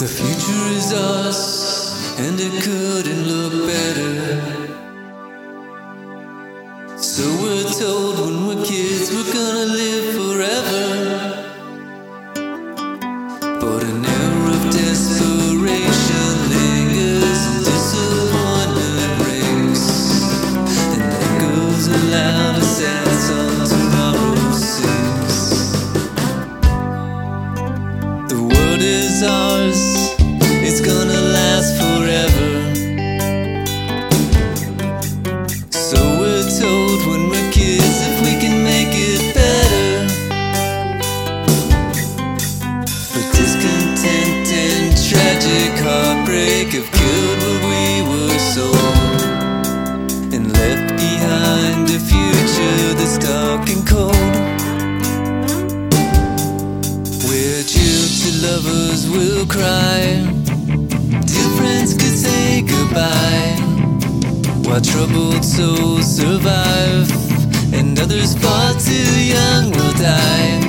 The future is us, and it couldn't ours, it's gonna last forever. So we're told when we're kids if we can make it better. But discontent and tragic heartbreak have lovers will cry, dear friends could say goodbye. While troubled souls survive, and others far too young will die.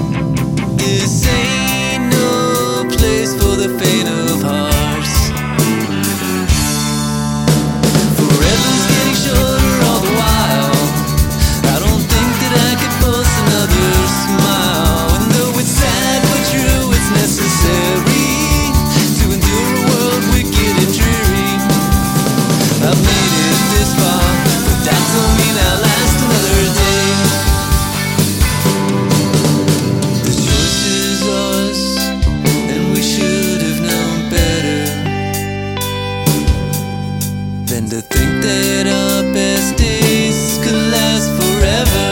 Than to think that our best days could last forever.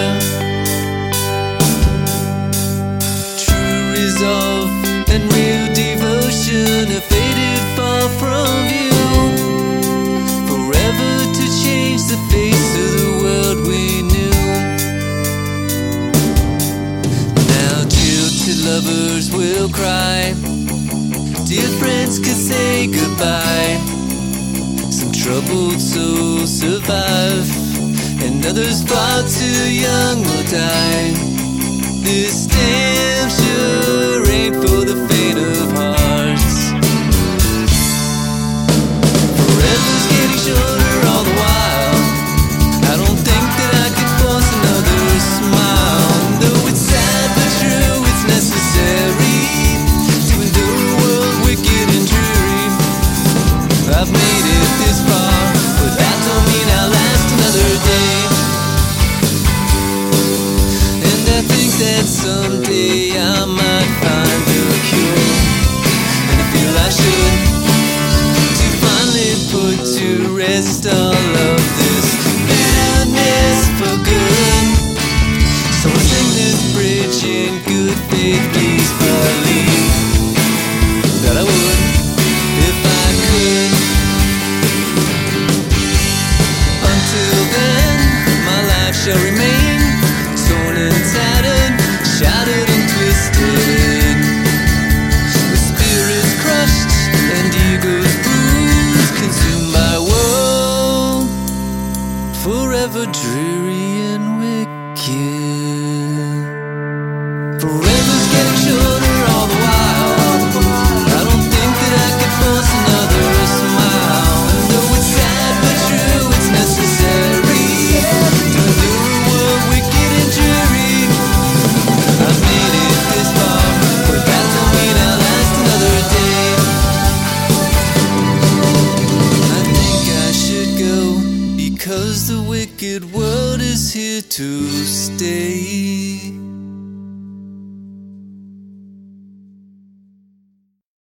True resolve and real devotion have faded far from view. Forever to change the face of the world we knew. Now jilted lovers will cry. Dear friends could say goodbye. Troubled souls survive, and others far too young will die. This damn sure ain't for the faint of hearts. Someday I might find a cure. And I feel I should to finally put to rest all of this bitterness for good. So I sing this bridge in good faith, please believe forever dreary is here to stay.